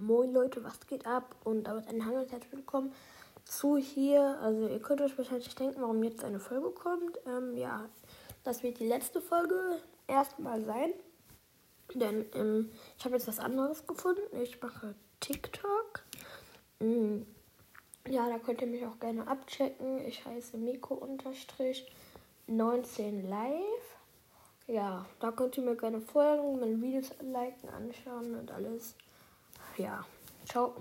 Moin Leute, was geht ab? Und damit ein Hallo und herzlich willkommen zu hier. Also ihr könnt euch wahrscheinlich denken, warum jetzt eine Folge kommt. Ähm, ja, das wird die letzte Folge erstmal sein. Denn ähm, ich habe jetzt was anderes gefunden. Ich mache TikTok. Mhm. Ja, da könnt ihr mich auch gerne abchecken. Ich heiße Miko-19 live. Ja, da könnt ihr mir gerne folgen, meine Videos liken, anschauen und alles. Ja, ciao.